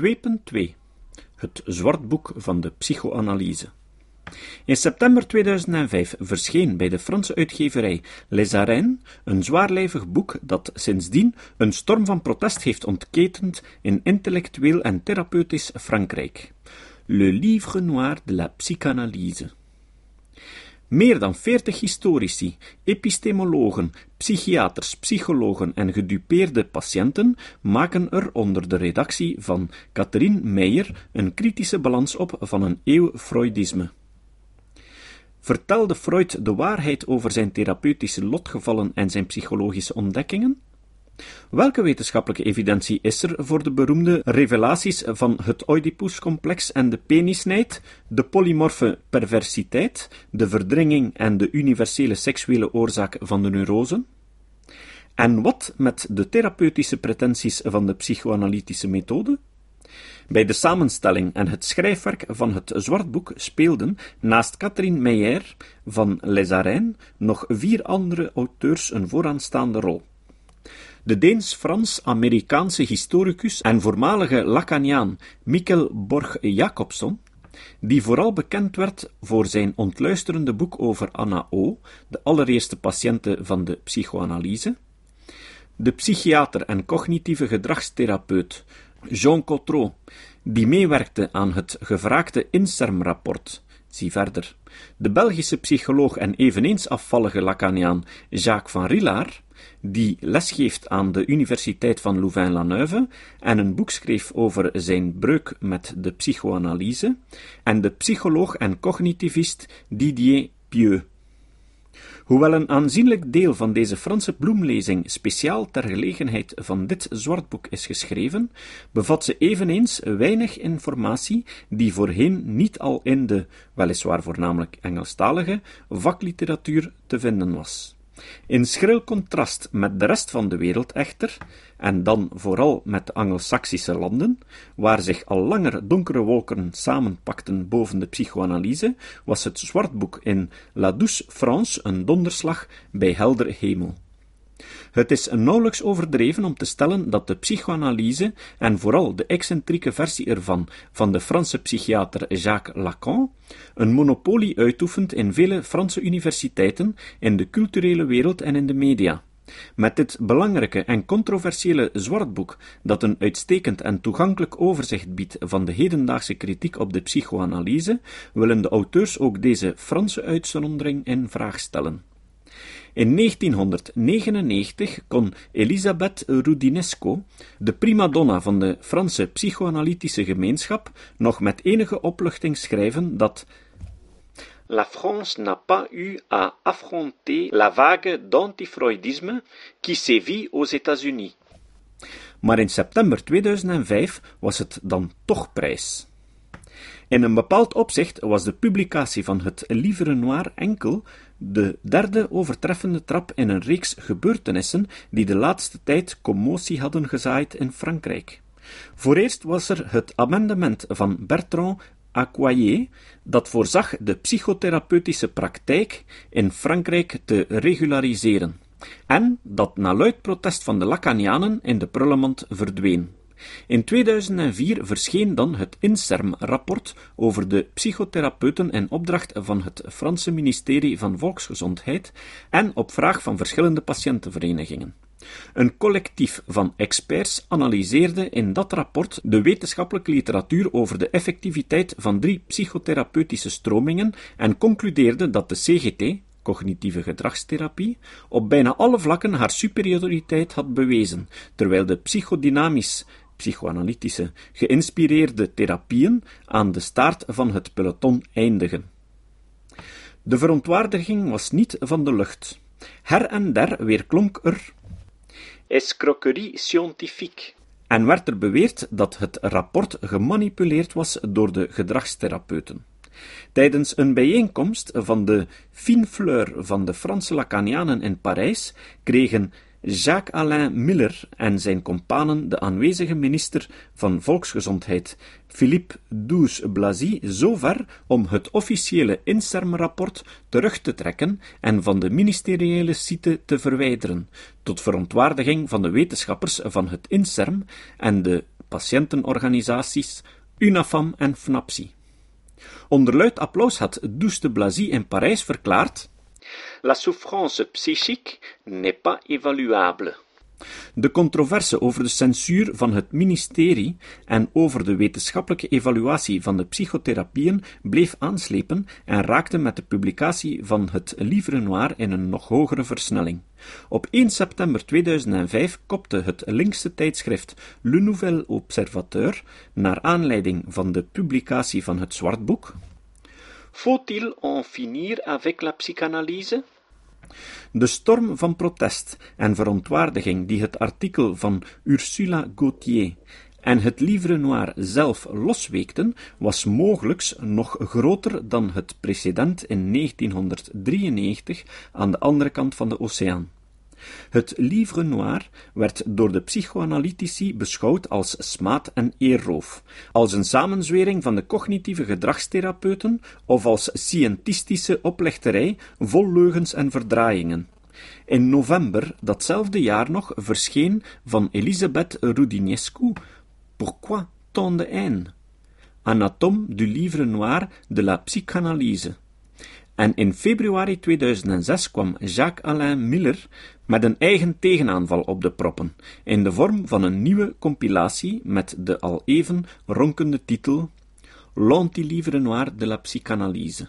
2.2 Het zwartboek van de psychoanalyse. In september 2005 verscheen bij de Franse uitgeverij Les Arènes een zwaarlijvig boek dat sindsdien een storm van protest heeft ontketend in intellectueel en therapeutisch Frankrijk. Le Livre Noir de la Psychanalyse. Meer dan veertig historici, epistemologen, psychiaters, psychologen en gedupeerde patiënten maken er onder de redactie van Catherine Meijer een kritische balans op van een eeuw Freudisme. Vertelde Freud de waarheid over zijn therapeutische lotgevallen en zijn psychologische ontdekkingen? Welke wetenschappelijke evidentie is er voor de beroemde revelaties van het Oedipuscomplex en de penisnijd, de polymorfe perversiteit, de verdringing en de universele seksuele oorzaak van de neurose? En wat met de therapeutische pretenties van de psychoanalytische methode? Bij de samenstelling en het schrijfwerk van het Zwartboek speelden, naast Catherine Meyer van Les nog vier andere auteurs een vooraanstaande rol. De Deens-Frans-Amerikaanse historicus en voormalige Lacaniaan Mikkel Borg-Jacobson, die vooral bekend werd voor zijn ontluisterende boek over Anna O., de allereerste patiënte van de psychoanalyse, de psychiater en cognitieve gedragstherapeut Jean Cotreau, die meewerkte aan het gevraagde INSERM-rapport, zie verder, de Belgische psycholoog en eveneens afvallige Lacaniaan Jacques van Rillard, die lesgeeft aan de Universiteit van Louvain-la-Neuve en een boek schreef over zijn breuk met de psychoanalyse, en de psycholoog en cognitivist Didier Pieux. Hoewel een aanzienlijk deel van deze Franse bloemlezing speciaal ter gelegenheid van dit zwartboek is geschreven, bevat ze eveneens weinig informatie die voorheen niet al in de, weliswaar voornamelijk Engelstalige, vakliteratuur te vinden was. In schril contrast met de rest van de wereld echter, en dan vooral met de Angelsaksische landen, waar zich al langer donkere wolken samenpakten boven de psychoanalyse, was het zwartboek in La Douce France een donderslag bij helder hemel. Het is nauwelijks overdreven om te stellen dat de psychoanalyse, en vooral de excentrieke versie ervan van de Franse psychiater Jacques Lacan, een monopolie uitoefent in vele Franse universiteiten, in de culturele wereld en in de media. Met dit belangrijke en controversiële zwartboek, dat een uitstekend en toegankelijk overzicht biedt van de hedendaagse kritiek op de psychoanalyse, willen de auteurs ook deze Franse uitzondering in vraag stellen. In 1999 kon Elisabeth Rudinesco, de primadonna van de Franse psychoanalytische gemeenschap, nog met enige opluchting schrijven dat La France n'a pas eu à affronter la vague d'antifreudisme qui sévit aux États-Unis. Maar in september 2005 was het dan toch prijs. In een bepaald opzicht was de publicatie van het Livre Noir enkel de derde overtreffende trap in een reeks gebeurtenissen die de laatste tijd commotie hadden gezaaid in Frankrijk. Vooreerst was er het amendement van Bertrand Acquayer, dat voorzag de psychotherapeutische praktijk in Frankrijk te regulariseren, en dat na luid protest van de Lacanianen in de prullenmand verdween. In 2004 verscheen dan het INSERM-rapport over de psychotherapeuten in opdracht van het Franse ministerie van Volksgezondheid en op vraag van verschillende patiëntenverenigingen. Een collectief van experts analyseerde in dat rapport de wetenschappelijke literatuur over de effectiviteit van drie psychotherapeutische stromingen en concludeerde dat de CGT, cognitieve gedragstherapie, op bijna alle vlakken haar superioriteit had bewezen, terwijl de psychodynamisch psychoanalytische, geïnspireerde therapieën aan de staart van het peloton eindigen. De verontwaardiging was niet van de lucht. Her en der weerklonk er escroquerie scientifique en werd er beweerd dat het rapport gemanipuleerd was door de gedragstherapeuten. Tijdens een bijeenkomst van de Fine Fleur van de Franse Lacanianen in Parijs kregen Jacques-Alain Miller en zijn companen de aanwezige minister van Volksgezondheid, Philippe Douze-Blazy, zover om het officiële INSERM-rapport terug te trekken en van de ministeriële site te verwijderen, tot verontwaardiging van de wetenschappers van het INSERM en de patiëntenorganisaties, UNAFAM en FNAPSI. Onder luid applaus had Douce de Blazy in Parijs verklaard La souffrance psychique n'est pas évaluable. De controverse over de censuur van het ministerie en over de wetenschappelijke evaluatie van de psychotherapieën bleef aanslepen en raakte met de publicatie van het Livre Noir in een nog hogere versnelling. Op 1 september 2005 kopte het linkse tijdschrift Le Nouvel Observateur, naar aanleiding van de publicatie van het Zwartboek, Faut-il en finir avec la psychanalyse? De storm van protest en verontwaardiging die het artikel van Ursula Gauthier en het Livre Noir zelf losweekten, was mogelijks nog groter dan het precedent in 1993 aan de andere kant van de oceaan. Het Livre Noir werd door de psychoanalytici beschouwd als smaad en eerroof, als een samenzwering van de cognitieve gedragstherapeuten of als scientistische oplechterij vol leugens en verdraaiingen. In november datzelfde jaar nog verscheen van Elisabeth Rudinescu Pourquoi tant de haine? Anatome du livre noir de la psychanalyse. En in februari 2006 kwam Jacques-Alain Miller met een eigen tegenaanval op de proppen, in de vorm van een nieuwe compilatie met de al even ronkende titel L'anti-livre noir de la psychanalyse.